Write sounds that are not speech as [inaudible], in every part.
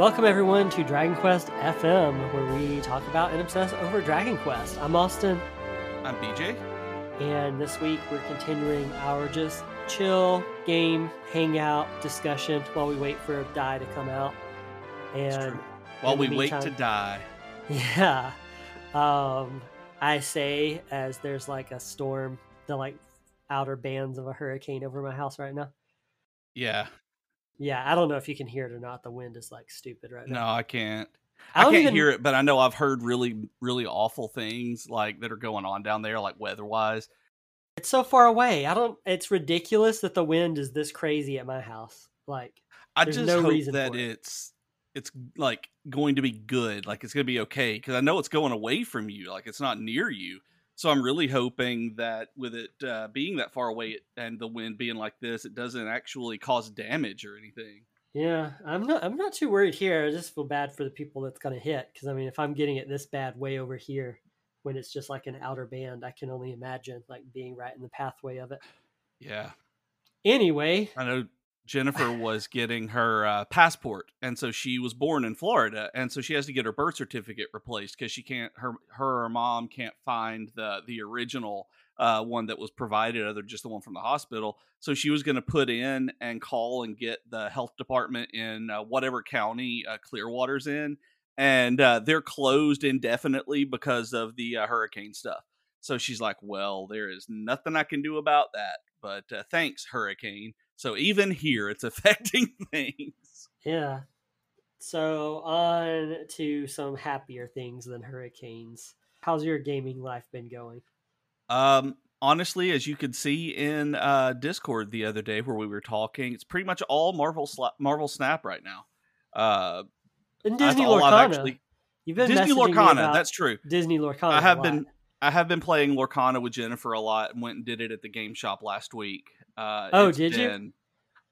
Welcome everyone to Dragon Quest FM, where we talk about and obsess over Dragon Quest. I'm Austin, I'm BJ. and this week we're continuing our just chill game hangout discussion while we wait for Dai to come out. And true. While we the wait to die. Yeah. Um I say as there's like a storm, the like outer bands of a hurricane over my house right now. Yeah. Yeah, I don't know if you can hear it or not. The wind is like stupid right now. No. I can't. I I, can't even- hear it, but I know I've heard really, really awful things like that are going on down there, like weather-wise. It's so far away. I don't it's ridiculous that the wind is this crazy at my house. Like I just no hope that it. it's it's like going to be good, like it's going to be okay, because I know it's going away from you, like it's not near you. So I'm really hoping that with it uh, being that far away and the wind being like this, it doesn't actually cause damage or anything. Yeah, I'm not. I'm not too worried here. I just feel bad for the people that's gonna hit because I mean, if I'm getting it this bad way over here, when it's just like an outer band, I can only imagine like being right in the pathway of it. Yeah. Anyway, I know Jennifer was getting her uh, passport, and so she was born in Florida, and so she has to get her birth certificate replaced because she can't her her mom can't find the the original uh, one that was provided, other just the one from the hospital. So she was going to put in and call and get the health department in uh, whatever county uh, Clearwater's in, and uh, they're closed indefinitely because of the uh, hurricane stuff. So she's like, "Well, there is nothing I can do about that." But thanks, hurricane. So even here, it's [laughs] affecting things. yeah. So on to some happier things than hurricanes. How's your gaming life been going? Um, honestly, as you could see in uh, Discord the other day where we were talking, it's pretty much all Marvel Sla- Marvel Snap right now. Uh, And Disney Lorcana. actually- You've been Disney Lorcana. That's true. Disney Lorcana. I have been I have been playing Lorcana with Jennifer a lot and went and did it at the game shop last week. Uh, Oh, did you?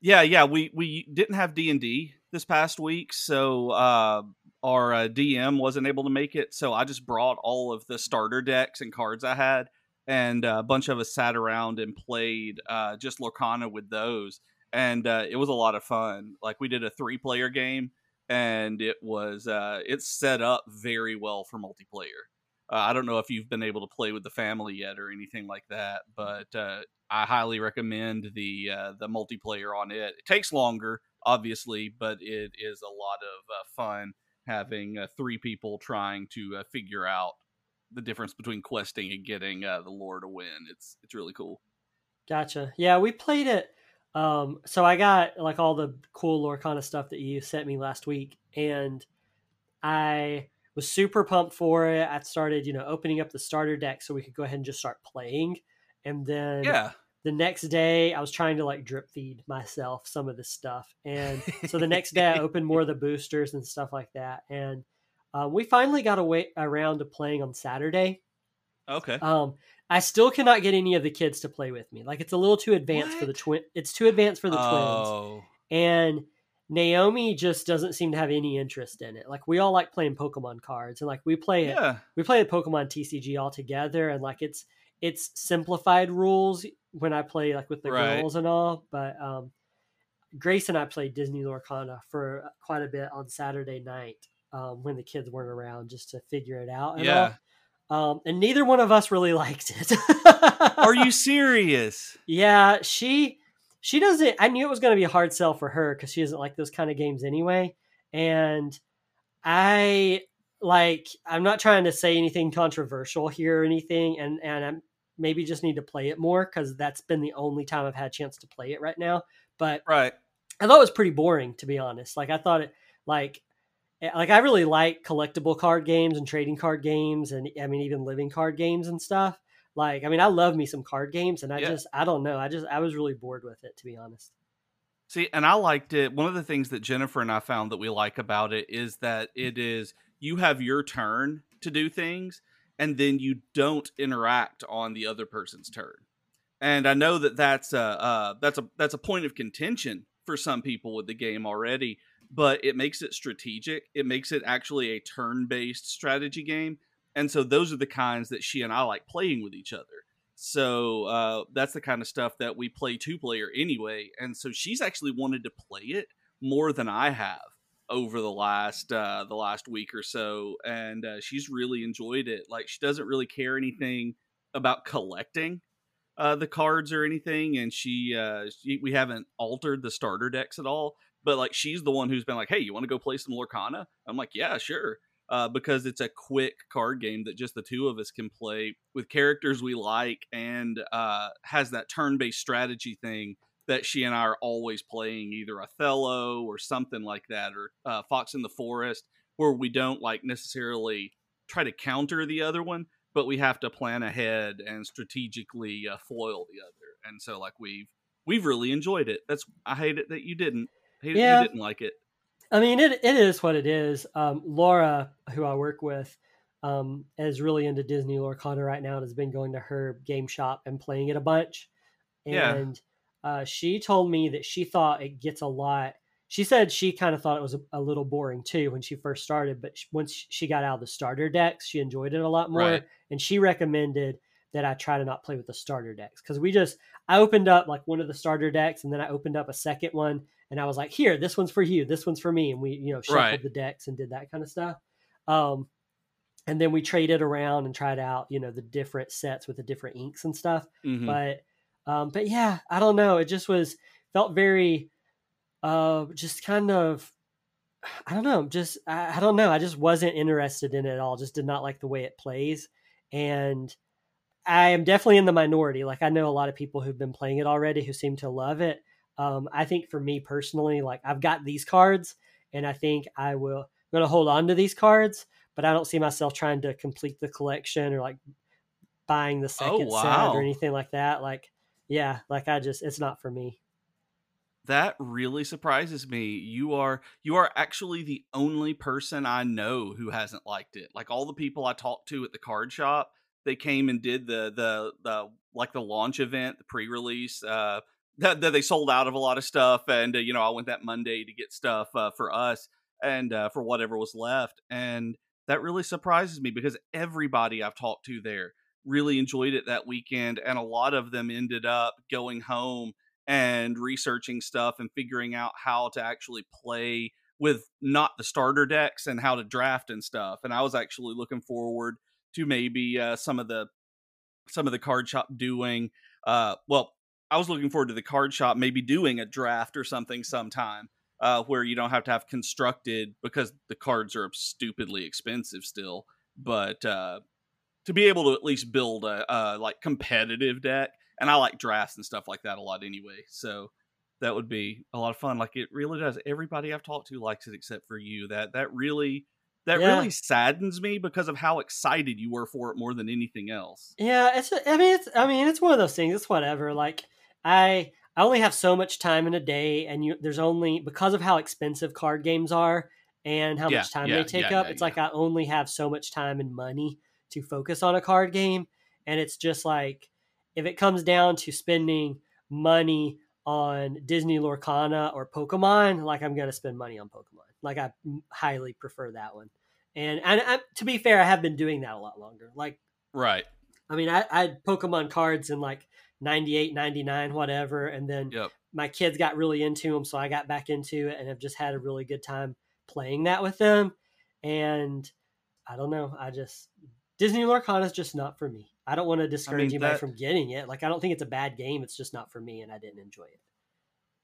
Yeah, yeah. We we didn't have D and D this past week, so uh, our uh, DM wasn't able to make it. So I just brought all of the starter decks and cards I had, and uh, a bunch of us sat around and played uh, just Lorcana with those, and uh, it was a lot of fun. Like we did a three player game, and it was uh, it's set up very well for multiplayer. Uh, I don't know if you've been able to play with the family yet or anything like that, but uh, I highly recommend the uh, the multiplayer on it. It takes longer, obviously, but it is a lot of uh, fun having uh, three people trying to uh, figure out the difference between questing and getting uh, the lore to win. It's it's really cool. Gotcha. Yeah, we played it. Um, so I got like all the cool lore kind of stuff that you sent me last week, and I was super pumped for it. I started, you know, opening up the starter deck so we could go ahead and just start playing. And then Yeah, the next day, I was trying to like drip feed myself some of this stuff, and so the next day I opened more of the [laughs] boosters and stuff like that. And uh, we finally got away around to playing on Saturday. okay. Um, I still cannot get any of the kids to play with me. Like it's a little too advanced for the twin. It's too advanced for the twins, oh, and Naomi just doesn't seem to have any interest in it. Like we all like playing Pokemon cards, and like we play it. yeah, We play the Pokemon TCG all together, and like it's it's simplified rules when I play like with the Right. girls and all. But um, Grace and I played Disney Lorcana for quite a bit on Saturday night um, when the kids weren't around, just to figure it out. And all. yeah. Um, and neither one of us really [laughs] liked it. Are you [laughs] serious? Yeah, she she doesn't. I knew it was going to be a hard sell for her because she doesn't like those kind of games anyway. And I like. I'm not trying to say anything controversial here or anything, and and I'm maybe just need to play it more because that's been the only time I've had a chance to play it right now. But Right. I thought it was pretty boring to be honest. Like I thought it like eh, like I really like collectible card games and trading card games and I mean even living card games and stuff. Like, I mean, I love me some card games, and I Yeah. just, I don't know, I just, I was really bored with it, to be honest. See, and I liked it. One of the things that Jennifer and I found that we like about it is that it is you have your turn to do things, and then you don't interact on the other person's turn. And I know that that's a uh, that's a that's a point of contention for some people with the game already, but it makes it strategic. It makes it actually a turn-based strategy game, and so those are the kinds that she and I like playing with each other. So uh, that's the kind of stuff that we play two player anyway. And so she's actually wanted to play it more than I have over the last uh, the last week or so, and uh, she's really enjoyed it. Like she doesn't really care anything about collecting uh, the cards or anything, and she, uh, she we haven't altered the starter decks at all. But like she's the one who's been like, "Hey, you want to go play some Lorcana?" I'm like, "Yeah, sure." Uh, because it's a quick card game that just the two of us can play with characters we like and uh, has that turn-based strategy thing that she and I are always playing, either Othello or something like that, or uh, Fox in the Forest, where we don't like necessarily try to counter the other one, but we have to plan ahead and strategically uh, foil the other. And so, like we've we've really enjoyed it. That's I hate it that you didn't. Hate it Yeah. you didn't like it. I mean, it it is what it is. Um, Laura, who I work with, um, is really into Disney Lorcana right now and has been going to her game shop and playing it a bunch. Yeah. Uh, she told me that she thought it gets a lot. She said she kind of thought it was a, a little boring too when she first started, but sh- once she got out of the starter decks, she enjoyed it a lot more. Right. And she recommended that I try to not play with the starter decks because we just I opened up like one of the starter decks and then I opened up a second one and I was like, here, this one's for you, this one's for me, and we you know shuffled Right. the decks and did that kind of stuff. Um, and then we traded around and tried out you know the different sets with the different inks and stuff. Mhm. But um, but yeah, I don't know. It just was felt very uh just kind of I don't know, just I, I don't know. I just wasn't interested in it at all. Just did not like the way it plays. And I am definitely in the minority. Like I know a lot of people who've been playing it already who seem to love it. Um, I think for me personally, like I've got these cards and I think I will I'm gonna hold on to these cards, but I don't see myself trying to complete the collection or like buying the second set wow. or anything like that. Like yeah, like I just it's not for me. That really surprises me. You are you are actually the only person I know who hasn't liked it. Like all the people I talked to at the card shop, they came and did the the the like the launch event, the pre-release. Uh, that, that they sold out of a lot of stuff, and uh, you know I went that Monday to get stuff uh, for us and uh, for whatever was left, and that really surprises me because everybody I've talked to there really enjoyed it that weekend, and a lot of them ended up going home and researching stuff and figuring out how to actually play with not the starter decks and how to draft and stuff. And I was actually looking forward to maybe uh, some of the some of the card shop doing. Uh, well, I was looking forward to the card shop maybe doing a draft or something sometime. Uh, where you don't have to have constructed because the cards are stupidly expensive still, but uh, to be able to at least build a, a like competitive deck and I like drafts and stuff like that a lot anyway. So that would be a lot of fun. Like it really does. Everybody I've talked to likes it except for you. That that really that Yeah. really saddens me because of how excited you were for it more than anything else. Yeah, it's. I mean, it's. I mean, it's one of those things. It's whatever. Like I, I only have so much time in a day, and you, there's only because of how expensive card games are and how Yeah, much time yeah, they take up. it's like I only have so much time and money to focus on a card game, and it's just like if it comes down to spending money on Disney Lorcana or Pokemon, like I'm gonna spend money on Pokemon. Like I highly prefer that one. And and I, to be fair, I have been doing that a lot longer. Like Right. I mean, I, I had Pokemon cards in like 98, 99, whatever. And then Yep. my kids got really into them. So I got back into it and have just had a really good time playing that with them. And I don't know. I just, Disney Lorcana is just not for me. I don't want to discourage anybody that- from getting it. Like, I don't think it's a bad game. It's just not for me. And I didn't enjoy it.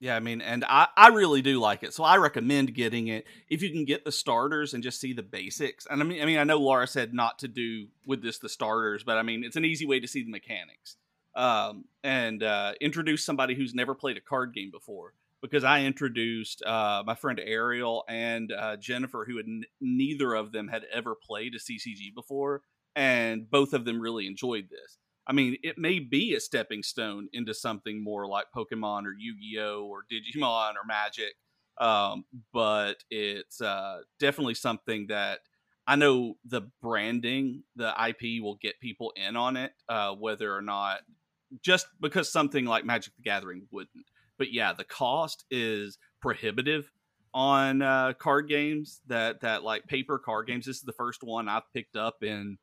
Yeah, I mean, and I, I really do like it, so I recommend getting it if you can get the starters and just see the basics. And I mean, I mean, I know Laura said not to do with this the starters, but I mean, it's an easy way to see the mechanics um, and uh, introduce somebody who's never played a card game before. Because I introduced uh, my friend Ariel and uh, Jennifer, who had n- neither of them had ever played a CCG before, and both of them really enjoyed this. I mean, it may be a stepping stone into something more like Pokemon or Yu Gi Oh or Digimon or Magic, um, but it's uh, definitely something that I know the branding, the IP will get people in on it, uh, whether or not just because something like Magic the Gathering wouldn't. But yeah, the cost is prohibitive on uh, card games that that like paper card games. This is the first one I've picked up in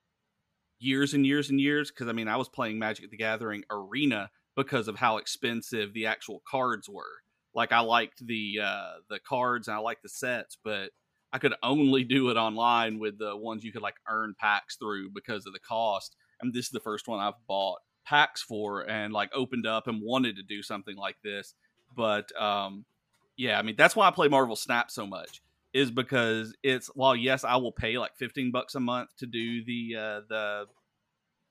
years and years and years because I mean I was playing Magic the Gathering Arena because of how expensive the actual cards were. Like I liked the uh, the cards and I liked the sets, but I could only do it online with the ones you could like earn packs through because of the cost. And this is the first one I've bought packs for and like opened up and wanted to do something like this. But um yeah, I mean that's why I play Marvel Snap so much is because it's while yes I will pay like 15 bucks a month to do the uh the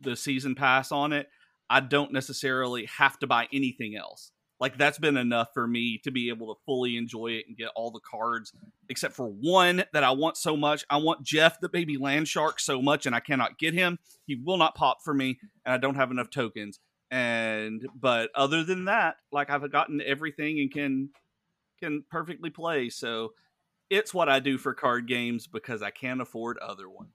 the season pass on it, I don't necessarily have to buy anything else. Like that's been enough for me to be able to fully enjoy it and get all the cards, except for one that I want so much. I want Jeff the baby land shark so much, and I cannot get him. He will not pop for me, and I don't have enough tokens. And but other than that, like I've gotten everything and can can perfectly play. So it's what I do for card games because I can't afford other ones.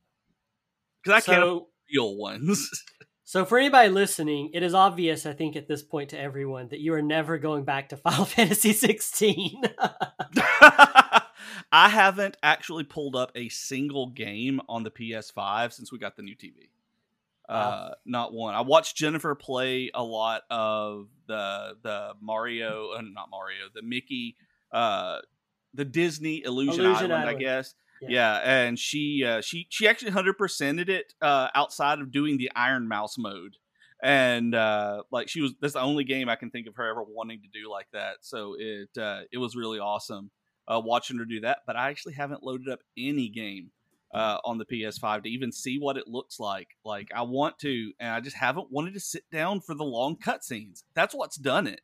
Because I So- can't afford real ones. [laughs] So for anybody listening, it is obvious, I think, at this point to everyone that you are never going back to [laughs] Final Fantasy 16. [laughs] I haven't actually pulled up a single game on the PS5 since we got the new TV. Uh, not one. I watched Jennifer play a lot of the the Mario, uh, not Mario, the Mickey, uh, the Disney Illusion, Illusion Island, I guess. Yeah. Yeah. and she uh, she she actually hundred percented it uh, outside of doing the Iron Mouse mode, and uh, like she was that's the only game I can think of her ever wanting to do like that. So it uh, it was really awesome uh, watching her do that. But I actually haven't loaded up any game uh, on the PS5 to even see what it looks like. Like I want to, and I just haven't wanted to sit down for the long cutscenes. That's what's done it.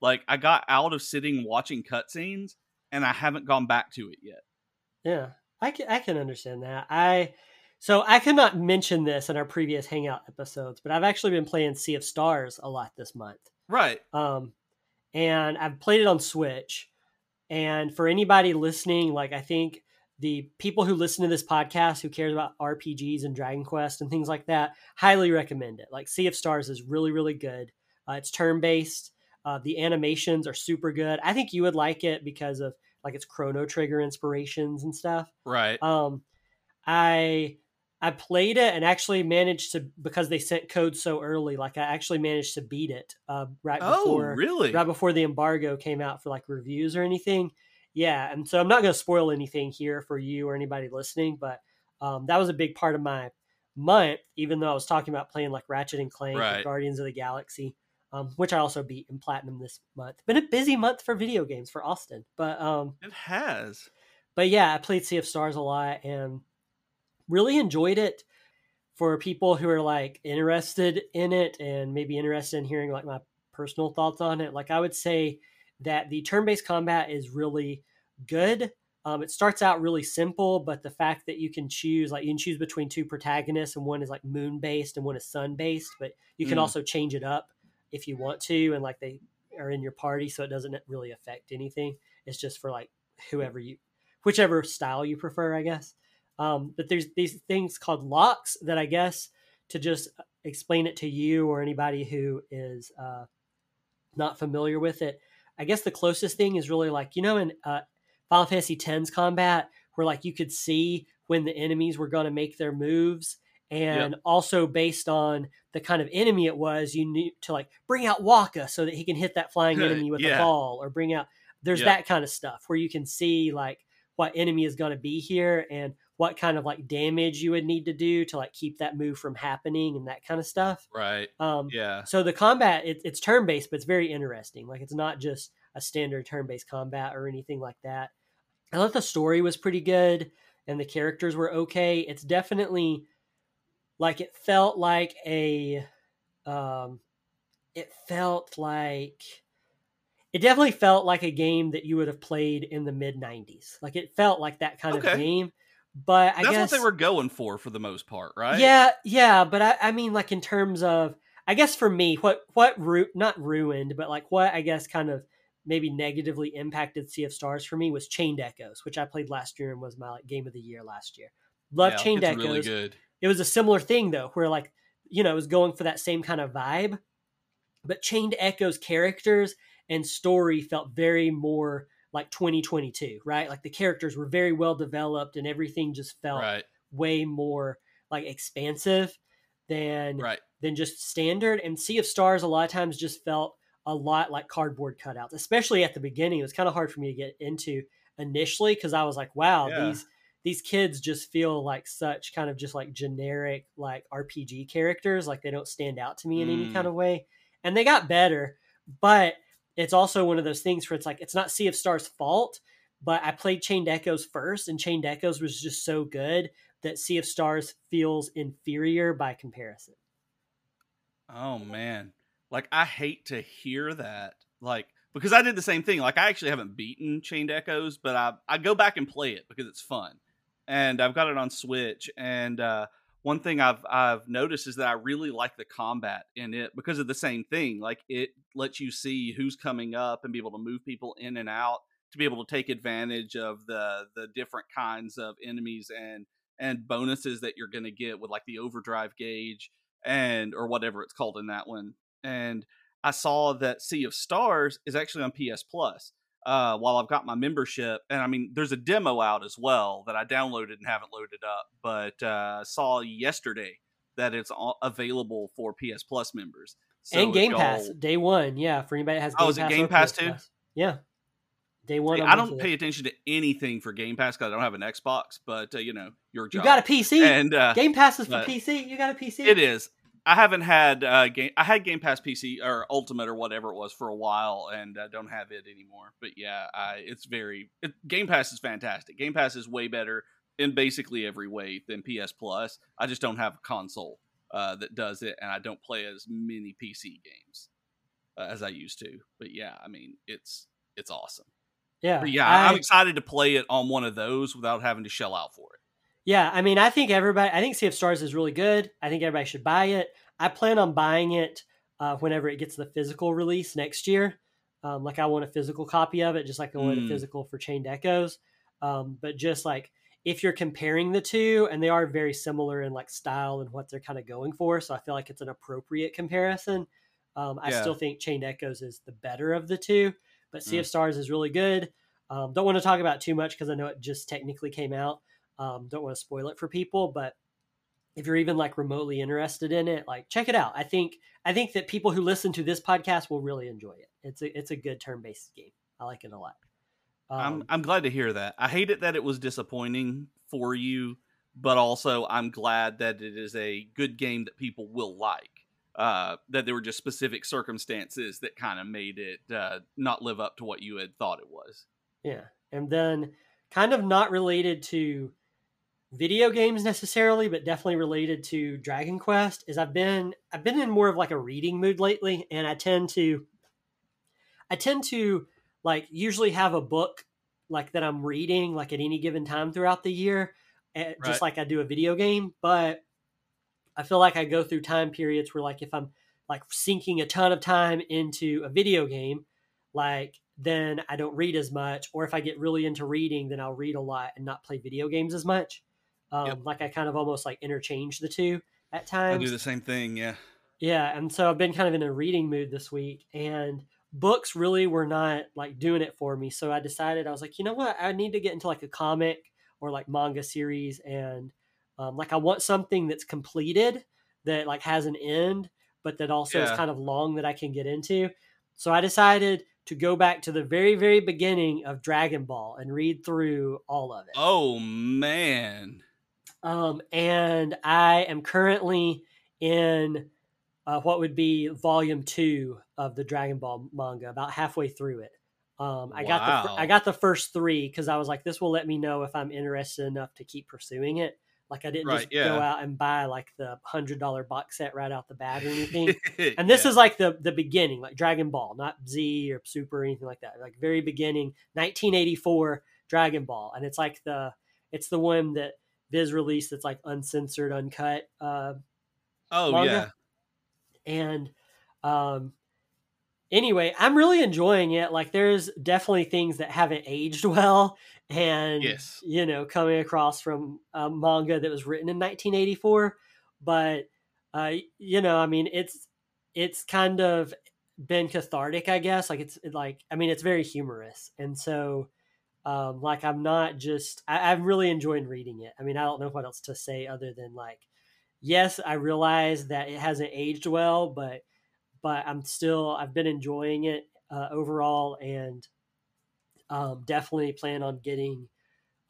Like I got out of sitting watching cutscenes, and I haven't gone back to it yet. yeah, I can, I can understand that. I so I cannot mention this in our previous Hangout episodes, but I've actually been playing Sea of Stars a lot this month. Right. Um, and I've played it on Switch. And for anybody listening, like I think the people who listen to this podcast who cares about RPGs and Dragon Quest and things like that, highly recommend it. Like Sea of Stars is really, really good. Uh, it's turn based. Uh, the animations are super good. I think you would like it because of like its Chrono Trigger inspirations and stuff. Right. Um, I I played it and actually managed to because they sent code so early. Like I actually managed to beat it uh, right oh, before really? right before the embargo came out for like reviews or anything. Yeah, and so I'm not going to spoil anything here for you or anybody listening, but um, that was a big part of my month. Even though I was talking about playing like Ratchet and Clank, and Guardians of the Galaxy, um, which I also beat in platinum this month. Been a busy month for video games for Austin, but um, It has. but yeah, I played Sea of Stars a lot and really enjoyed it. For people who are like interested in it and maybe interested in hearing like my personal thoughts on it, like I would say that the turn-based combat is really good. Um, it starts out really simple, but the fact that you can choose, like you can choose between two protagonists, and one is like moon-based and one is sun-based, but you can Mm. also change it up if you want to, and like they are in your party, so it doesn't really affect anything. It's just for like whoever you whichever style you prefer, I guess. Um, but there's these things called locks that I guess to just explain it to you or anybody who is uh, not familiar with it. I guess the closest thing is really like you know in uh, Final Fantasy X's combat where like you could see when the enemies were going to make their moves. And also based on the kind of enemy it was, you need to like bring out Wakka so that he can hit that flying enemy with a ball, or bring out. There's Yeah. that kind of stuff where you can see like what enemy is going to be here and what kind of like damage you would need to do to like keep that move from happening and that kind of stuff. Right. Um, Yeah. so the combat it, it's turn based, but it's very interesting. Like it's not just a standard turn based combat or anything like that. I thought the story was pretty good and the characters were okay. It's definitely like it felt like a um it felt like it definitely felt like a game that you would have played in the mid 90s. Like it felt like that kind of game. But I That's guess what they were going for for the most part, right? yeah, yeah, but I, I mean, like in terms of, I guess for me, what what ru- not ruined, but like what I guess kind of maybe negatively impacted Sea of Stars for me was Chained Echoes, which I played last year and was my like, game of the year last year. Love Yeah, Chained it's Echoes. really good. It was a similar thing though, where like you know it was going for that same kind of vibe, but Chained Echoes characters and story felt very more like 2022, right? Like the characters were very well developed and everything just felt Right, way more like expansive than right. than just standard. And Sea of Stars a lot of times just felt a lot like cardboard cutouts, especially at the beginning. It was kind of hard for me to get into initially because I was like, wow, Yeah. these these kids just feel like such kind of just like generic like RPG characters. Like they don't stand out to me in any Mm. kind of way. And they got better, but it's also one of those things where it's like it's not Sea of Stars' fault. But I played Chained Echoes first, and Chained Echoes was just so good that Sea of Stars feels inferior by comparison. Oh man. Like I hate to hear that. Like because I did the same thing. Like I actually haven't beaten Chained Echoes, but I I go back and play it because it's fun. And I've got it on Switch and uh one thing I've I've noticed is that I really like the combat in it because of the same thing. Like it lets you see who's coming up and be able to move people in and out to be able to take advantage of the the different kinds of enemies and and bonuses that you're going to get with like the overdrive gauge and or whatever it's called in that one. And I saw that Sea of Stars is actually on PS Plus. Uh, while I've got my membership, and I mean, there's a demo out as well that I downloaded and haven't loaded up, but uh, saw yesterday that it's all available for PS Plus members So and Game Pass day one, yeah. For anybody that has Game Oh, is it Pass, Game Pass PS too? Plus. Yeah, day one. On I don't pay those. attention to anything for Game Pass because I don't have an Xbox, but uh, you know, your job. You got a PC. and uh, Game Pass is for PC. You got a PC. It is. I haven't had uh, game. I had Game Pass PC or Ultimate or whatever it was for a while, and I don't have it anymore. But yeah, I, it's very it, Game Pass is fantastic. Game Pass is way better in basically every way than PS Plus. I just don't have a console uh, that does it, and I don't play as many PC games uh, as I used to. But yeah, I mean, it's it's awesome. Yeah, But yeah, I- I'm excited to play it on one of those without having to shell out for it. Yeah, I mean, I think everybody. I think Sea of Stars is really good. I think everybody should buy it. I plan on buying it uh, whenever it gets the physical release next year. Um, like I want a physical copy of it, just like I want a Mm. physical for Chained Echoes. Um, but just like if you're comparing the two, and they are very similar in like style and what they're kind of going for, so I feel like it's an appropriate comparison. Um, I Yeah. still think Chained Echoes is the better of the two, but Sea Mm. of Stars is really good. Um, don't want to talk about it too much because I know it just technically came out. Um, don't want to spoil it for people, but if you're even like remotely interested in it, like check it out. I think I think that people who listen to this podcast will really enjoy it. It's a it's a good turn based game. I like it a lot. I'm Um, I'm glad to hear that. I hate it that it was disappointing for you, but also I'm glad that it is a good game that people will like. Uh, that there were just specific circumstances that kind of made it uh, not live up to what you had thought it was. Yeah. And then kind of not related to video games necessarily, but definitely related to Dragon Quest is I've been I've been in more of like a reading mood lately and I tend to I tend to like usually have a book like that I'm reading like at any given time throughout the year eh, Right. just like I do a video game, but I feel like I go through time periods where like if I'm like sinking a ton of time into a video game, like then I don't read as much. Or if I get really into reading, then I'll read a lot and not play video games as much. Um, Yep. Like I kind of almost like interchange the two at times. I do the same thing. Yeah. Yeah, and so I've been kind of in a reading mood this week, and books really were not like doing it for me. So I decided I was like, you know what, I need to get into like a comic or like manga series, and um, like I want something that's completed that like has an end, but that also is kind of long that I can get into. So I decided to go back to the very very beginning of Dragon Ball and read through all of it. Oh man. Um, and I am currently in uh, what would be volume two of the Dragon Ball manga, about halfway through it. Um, I got the. I got the first three because I was like, this will let me know if I'm interested enough to keep pursuing it. Like I didn't Right, just yeah. go out and buy like the hundred dollar box set right out the bat or anything. [laughs] and this is like the the beginning, like Dragon Ball, not Z or Super or anything like that. Like very beginning, 1984 Dragon Ball, and it's like the it's the one that Viz release that's like uncensored, uncut. Uh, oh manga. yeah. And um, anyway, I'm really enjoying it. Like, there's definitely things that haven't aged [laughs] well, and Yes. you know, coming across from a manga that was written in 1984, but uh, you know, I mean, it's it's kind of been cathartic, I guess. Like, it's like, I mean, it's very humorous, and so. Um, like I'm not just I, I'm really enjoying reading it. I mean, I don't know what else to say other than like, yes, I realize that it hasn't aged well, but but I'm still I've been enjoying it uh, overall, and um, definitely plan on getting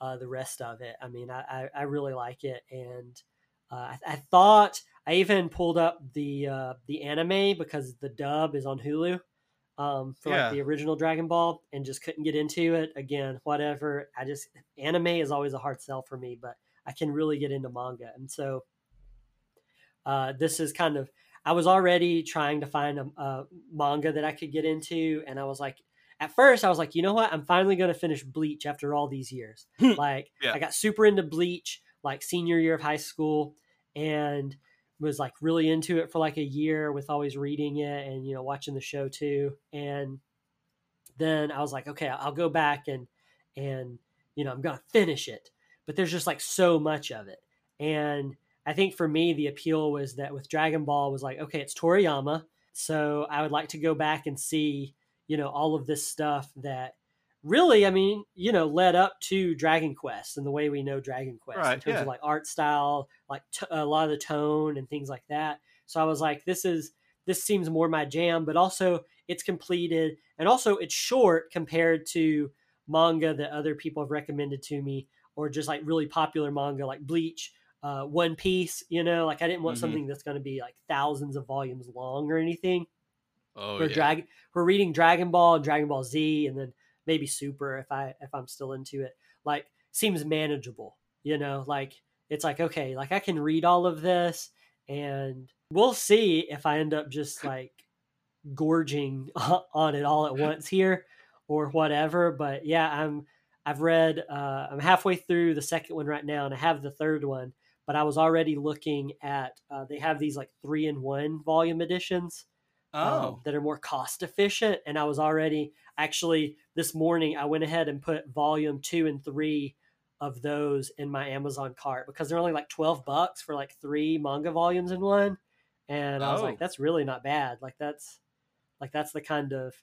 uh, the rest of it. I mean, I, I, I really like it, and uh, I, I thought I even pulled up the uh, the anime because the dub is on Hulu um, for Yeah. like the original Dragon Ball, and just couldn't get into it. Again, whatever. I just anime is always a hard sell for me, but I can really get into manga, and so uh, this is kind of. I was already trying to find a, a manga that I could get into, and I was like, at first, I was like, you know what? I'm finally going to finish Bleach after all these years. [laughs] like, Yeah. I got super into Bleach, like senior year of high school, and was like really into it for like a year with always reading it and you know watching the show too. And then I was like, okay, I'll go back and and you know I'm gonna finish it. But there's just like so much of it, and I think for me the appeal was that with Dragon Ball was like, okay, it's Toriyama, so I would like to go back and see you know all of this stuff that really i mean you know led up to dragon quest and the way we know dragon quest in terms yeah. of like art style like t- a lot of the tone and things like that so i was like this is this seems more my jam but also it's completed and also it's short compared to manga that other people have recommended to me or just like really popular manga like bleach uh, one piece you know like i didn't want Mhm. something that's going to be like thousands of volumes long or anything Oh we're drag we're reading Dragon Ball and Dragon Ball Z and then maybe Super if I if I'm still into it. Like seems manageable, you know, like it's like okay, like I can read all of this and we'll see if I end up just [laughs] like gorging [laughs] on it all at once here or whatever, but yeah, I'm I've read uh I'm halfway through the second one right now and I have the third one, but I was already looking at uh, they have these like 3 in 1 volume editions um, Oh. that are more cost efficient. And I was already actually this morning I went ahead and put volume two and three of those in my Amazon cart because they're only like twelve bucks for like three manga volumes in one. And I was Oh. like, that's really not bad. Like that's like that's the kind of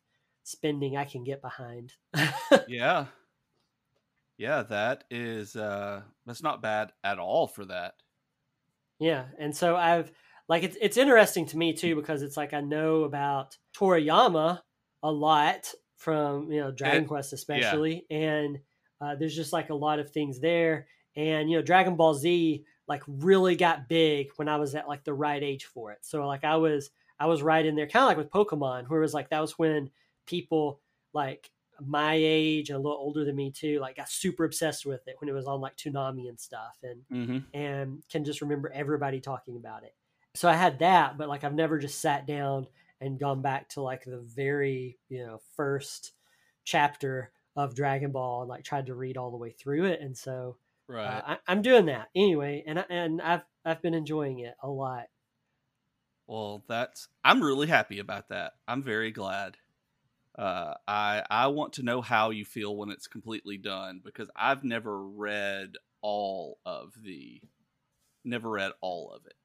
spending I can get behind. [laughs] yeah. Yeah, that is uh that's not bad at all for that. Yeah, and so I've like it's it's interesting to me too because it's like I know about Toriyama a lot from you know Dragon Quest especially, and uh, there's just like a lot of things there, and you know Dragon Ball Z like really got big when I was at like the right age for it. So like I was I was right in there, kind of like with Pokemon, where it was like that was when people like my age and a little older than me too, like got super obsessed with it when it was on like Toonami and stuff, and Mm-hmm. and can just remember everybody talking about it. So I had that, but like I've never just sat down and gone back to like the very, you know, first chapter of Dragon Ball and like tried to read all the way through it. And so Right. uh, I, I'm doing that anyway, and I, and I've I've been enjoying it a lot. Well, that's I'm really happy about that. I'm very glad. Uh, I I want to know how you feel when it's completely done because I've never read all of the, never read all of it,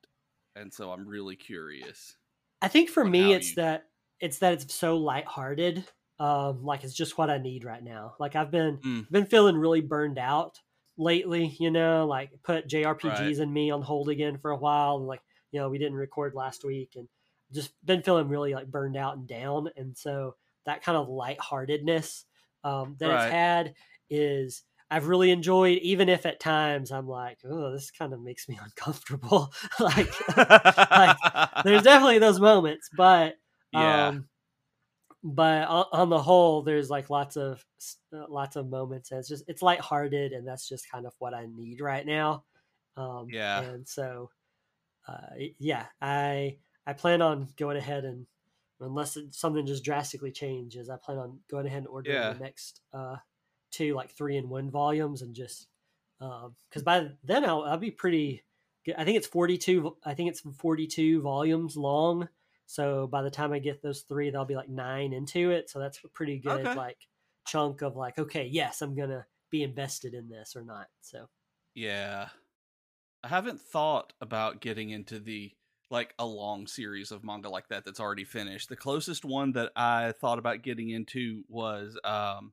and so I'm really curious. I think for me, it's you- that it's that it's so lighthearted. Um, like it's just what I need right now. Like I've been Mm. been feeling really burned out lately. You know, like put JRPGs Right. and me on hold again for a while, and like you know we didn't record last week, and just been feeling really like burned out and down. And so that kind of lightheartedness um, that Right. it's had is I've really enjoyed, even if at times I'm like, oh, this kind of makes me [laughs] uncomfortable. [laughs] like there's [laughs] definitely those moments, but yeah, um, but on, on the whole, there's like lots of uh, lots of moments, and it's just it's lighthearted, and that's just kind of what I need right now. Um, Yeah. and so uh, yeah, I I plan on going ahead and unless it, something just drastically changes, I plan on going ahead and ordering Yeah. the next uh, two like three and one volumes, and just because by then I'll I'll be pretty. good. I think it's forty two. I think it's forty two volumes long. So by the time I get those three, they'll be like nine into it. So that's a pretty good Okay. like chunk of like, okay, yes, I'm gonna be invested in this or not. So Yeah. I haven't thought about getting into the like a long series of manga like that that's already finished. The closest one that I thought about getting into was um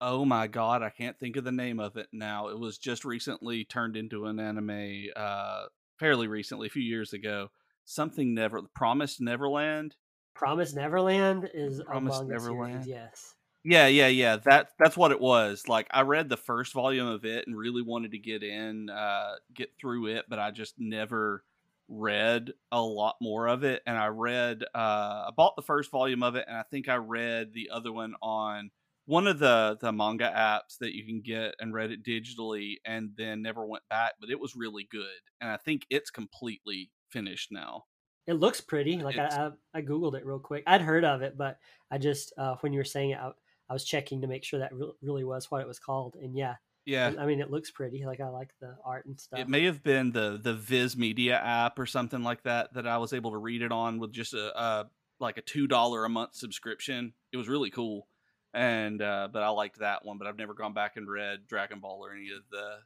Oh my god, I can't think of the name of it now. It was just recently turned into an anime uh fairly recently, a few years ago. Something never Promised Neverland. Promise Neverland is Promised Neverland. series, yes. Yeah, yeah, yeah. That that's what it was. Like I read the first volume of it and really wanted to get in, uh, get through it, but I just never read a lot more of it. And I read, uh, I bought the first volume of it, and I think I read the other one on one of the the manga apps that you can get and read it digitally, and then never went back. But it was really good, and I think it's completely finished now. It looks pretty. Like I, I, I googled it real quick. I'd heard of it, but I just uh, when you were saying it, I, I was checking to make sure that re- really was what it was called. And yeah, Yeah, I mean, it looks pretty. Like I like the art and stuff. It may have been the the Viz Media app or something like that that I was able to read it on with just a, a like a two dollar a month subscription. It was really cool, and uh, but I liked that one. But I've never gone back and read Dragon Ball or any of the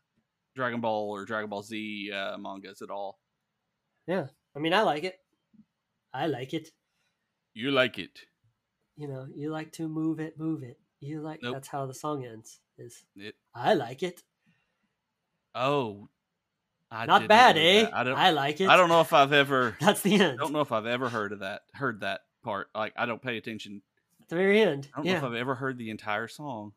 Dragon Ball or Dragon Ball Z uh, mangas at all. yeah, I mean, I like it. I like it. You like it? You know, you like to move it, move it. You like Nope. that's how the song ends. Is It I like it. oh, I Not bad, eh? I don't. I like it. I don't know if I've ever. [laughs] That's the end. I don't know if I've ever heard of that. Heard that part. Like I don't pay attention. The very end. I don't yeah. know if I've ever heard the entire song.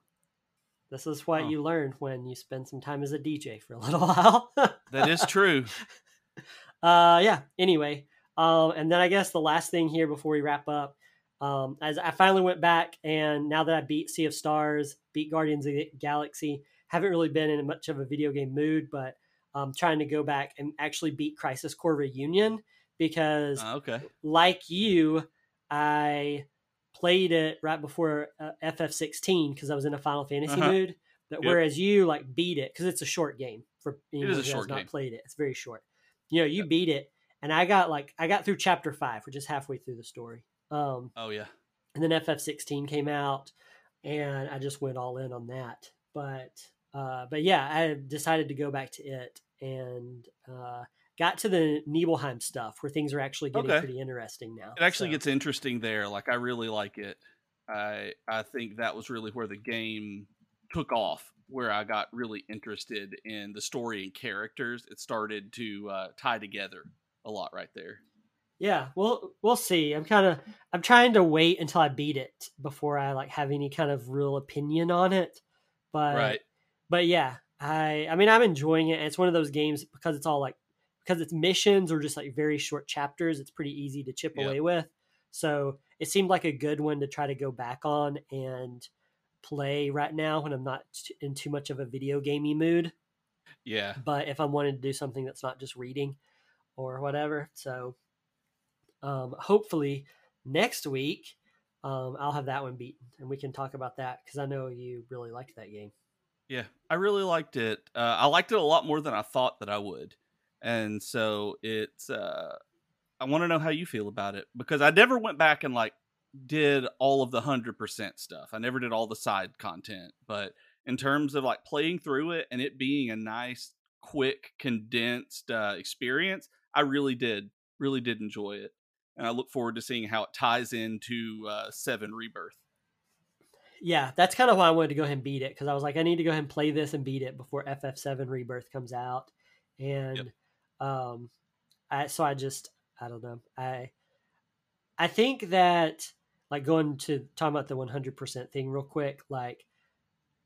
This is what Huh. you learn when you spend some time as a DJ for a little [laughs] while. That is true. [laughs] uh yeah anyway um and then i guess the last thing here before we wrap up um as i finally went back and now that i beat sea of stars beat guardians of the galaxy haven't really been in much of a video game mood but I'm trying to go back and actually beat crisis core reunion because Uh, okay. like you i played it right before uh, ff16 because i was in a final fantasy Uh-huh. mood but Yep. whereas you like beat it because it's a short game for anyone who has short not played it it's very short you know you beat it and i got like i got through chapter five which is halfway through the story um Oh yeah. and then ff16 came out and i just went all in on that but uh but yeah i decided to go back to it and uh got to the nibelheim stuff where things are actually getting Okay. pretty interesting now It actually So, gets interesting there. Like I really like it. I I think that was really where the game took off, where I got really interested in the story and characters. It started to uh, tie together a lot right there. yeah we'll we'll see i'm kind of i'm trying to wait until i beat it before i like have any kind of real opinion on it but right. but yeah i i mean i'm enjoying it it's one of those games because it's all like because it's missions or just like very short chapters it's pretty easy to chip Yep. away with so it seemed like a good one to try to go back on and play right now when i'm not in too much of a video gamey mood Yeah. but if i'm wanting to do something that's not just reading or whatever so um hopefully next week um i'll have that one beaten and we can talk about that because i know you really liked that game Yeah. I really liked it. Uh, I liked it a lot more than I thought that I would, and so it's. Uh, I want to know how you feel about it because I never went back and like did all of the hundred percent stuff. I never did all the side content, but in terms of like playing through it and it being a nice, quick, condensed uh, experience, I really did, really did enjoy it, and I look forward to seeing how it ties into uh, Seven Rebirth. yeah, that's kind of why I wanted to go ahead and beat it because I was like, I need to go ahead and play this and beat it before FF7 Rebirth comes out, and um, I so I just I don't know I I think that like going to talking about the 100% thing real quick, like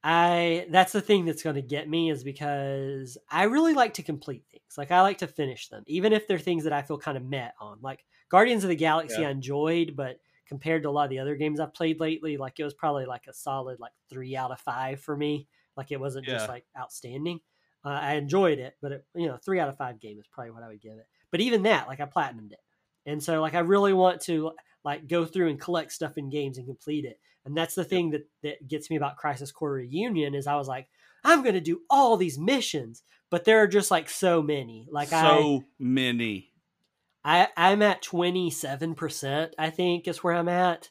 I that's the thing that's going to get me is because I really like to complete things. Like I like to finish them, even if they're things that I feel kind of met on. Like Guardians of the Galaxy, Yeah. I enjoyed, but compared to a lot of the other games I've played lately, like it was probably like a solid like three out of five for me. Like it wasn't Yeah. just like outstanding. Uh, I enjoyed it, but it, you know, three out of five game is probably what I would give it. But even that, like I platinumed it, and so like I really want to like go through and collect stuff in games and complete it. And that's the thing that that gets me about Crisis Core Reunion is I was like, I'm gonna do all these missions, but there are just like so many. Like I so many. I I'm at twenty seven percent. I think is where I'm at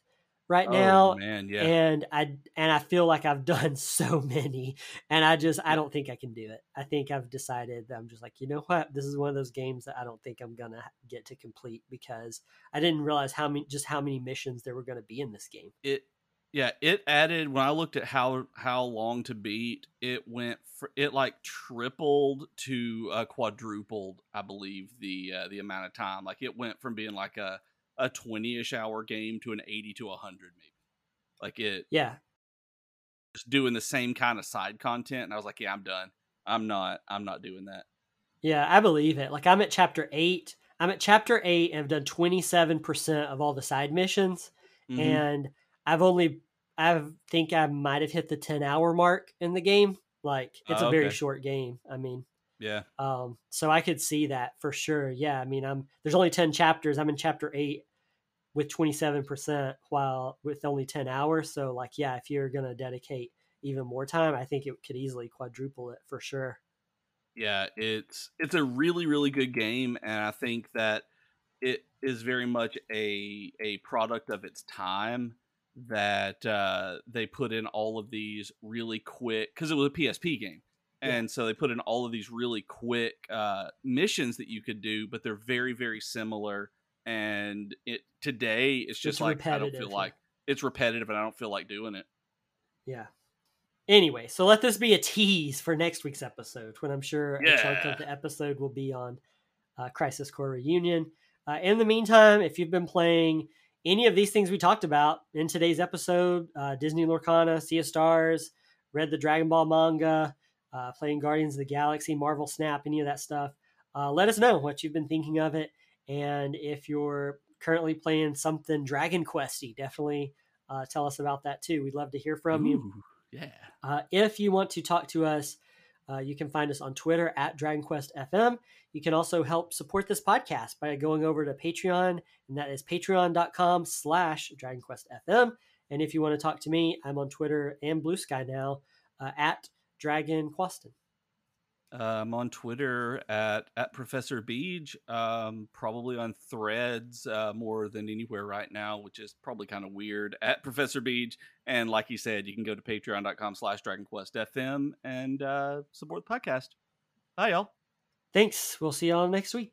right Oh now, man, yeah. and I and I feel like I've [laughs] done so many, and I just I don't think I can do it. I think I've decided that I'm just like you know what, this is one of those games that I don't think I'm gonna get to complete because I didn't realize how many just how many missions there were gonna be in this game. it yeah it added when i looked at how how long to beat it went for it like tripled to uh, quadrupled i believe the uh, the amount of time like it went from being like a a 20ish hour game to an 80 to 100 maybe like it Yeah, just doing the same kind of side content and i was like yeah i'm done i'm not i'm not doing that yeah, I believe it. Like I'm at chapter eight. I'm at chapter eight and I've done twenty seven percent of all the side missions. Mhm. and I've only I think I might have hit the 10 hour mark in the game. Like it's Oh, a very okay. short game. I mean, yeah um so I could see that for sure. Yeah, I mean, I'm there's only 10 chapters. I'm in chapter 8 with 27% while with only 10 hours. So like yeah, if you're going to dedicate even more time, I think it could easily quadruple it for sure. yeah it's it's a really really good game and i think that it is very much a a product of its time that uh they put in all of these really quick because it was a psp game Yeah. and so they put in all of these really quick uh missions that you could do but they're very very similar and it today it's just It's like i don't feel like it's repetitive and i don't feel like doing it Yeah. Anyway, so let this be a tease for next week's episode when I'm sure a chunk of the episode will be on uh, Crisis Core Reunion. Uh, in the meantime, if you've been playing any of these things we talked about in today's episode, uh, Disney Lorcana, Sea of Stars, read the Dragon Ball manga, uh, playing Guardians of the Galaxy, Marvel Snap, any of that stuff, uh, let us know what you've been thinking of it. And if you're currently playing something Dragon Questy, definitely uh, tell us about that too. We'd love to hear from you. Yeah Uh, if you want to talk to us, uh, you can find us on Twitter at DragonQuestFM. You can also help support this podcast by going over to Patreon, and that is patreon.com slash DragonQuestFM. And if you want to talk to me, I'm on Twitter and Bluesky now uh, at Dragon Quaston. I'm on Twitter at at Professor Beej. Um, probably on Threads uh, more than anywhere right now, which is probably kind of weird. At Professor Beej, and like you said, you can go to Patreon.com/slash DragonQuestFM and uh, support the podcast. Bye, y'all. Thanks. We'll see y'all next week.